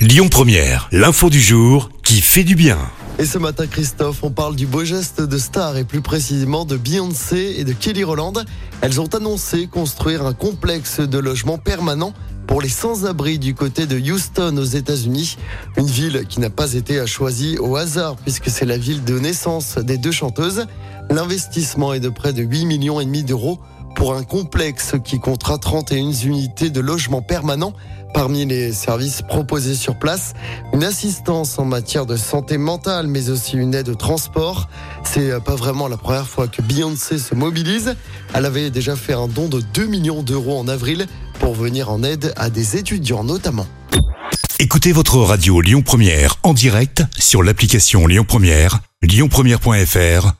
Lyon Première, l'info du jour qui fait du bien. Et ce matin, Christophe, on parle du beau geste de Star et plus précisément de Beyoncé et de Kelly Rowland. Elles ont annoncé construire un complexe de logements permanents pour les sans-abri du côté de Houston aux États-Unis. Une ville qui n'a pas été choisie au hasard puisque c'est la ville de naissance des deux chanteuses. L'investissement est de près de 8 millions et demi d'euros pour un complexe qui comptera 31 unités de logement permanent. Parmi les services proposés sur place, une assistance en matière de santé mentale, mais aussi une aide au transport. C'est pas vraiment la première fois que Beyoncé se mobilise. Elle avait déjà fait un don de 2 millions d'euros en avril pour venir en aide à des étudiants notamment. Écoutez votre radio Lyon Première en direct sur l'application Lyon Première, lyonpremière.fr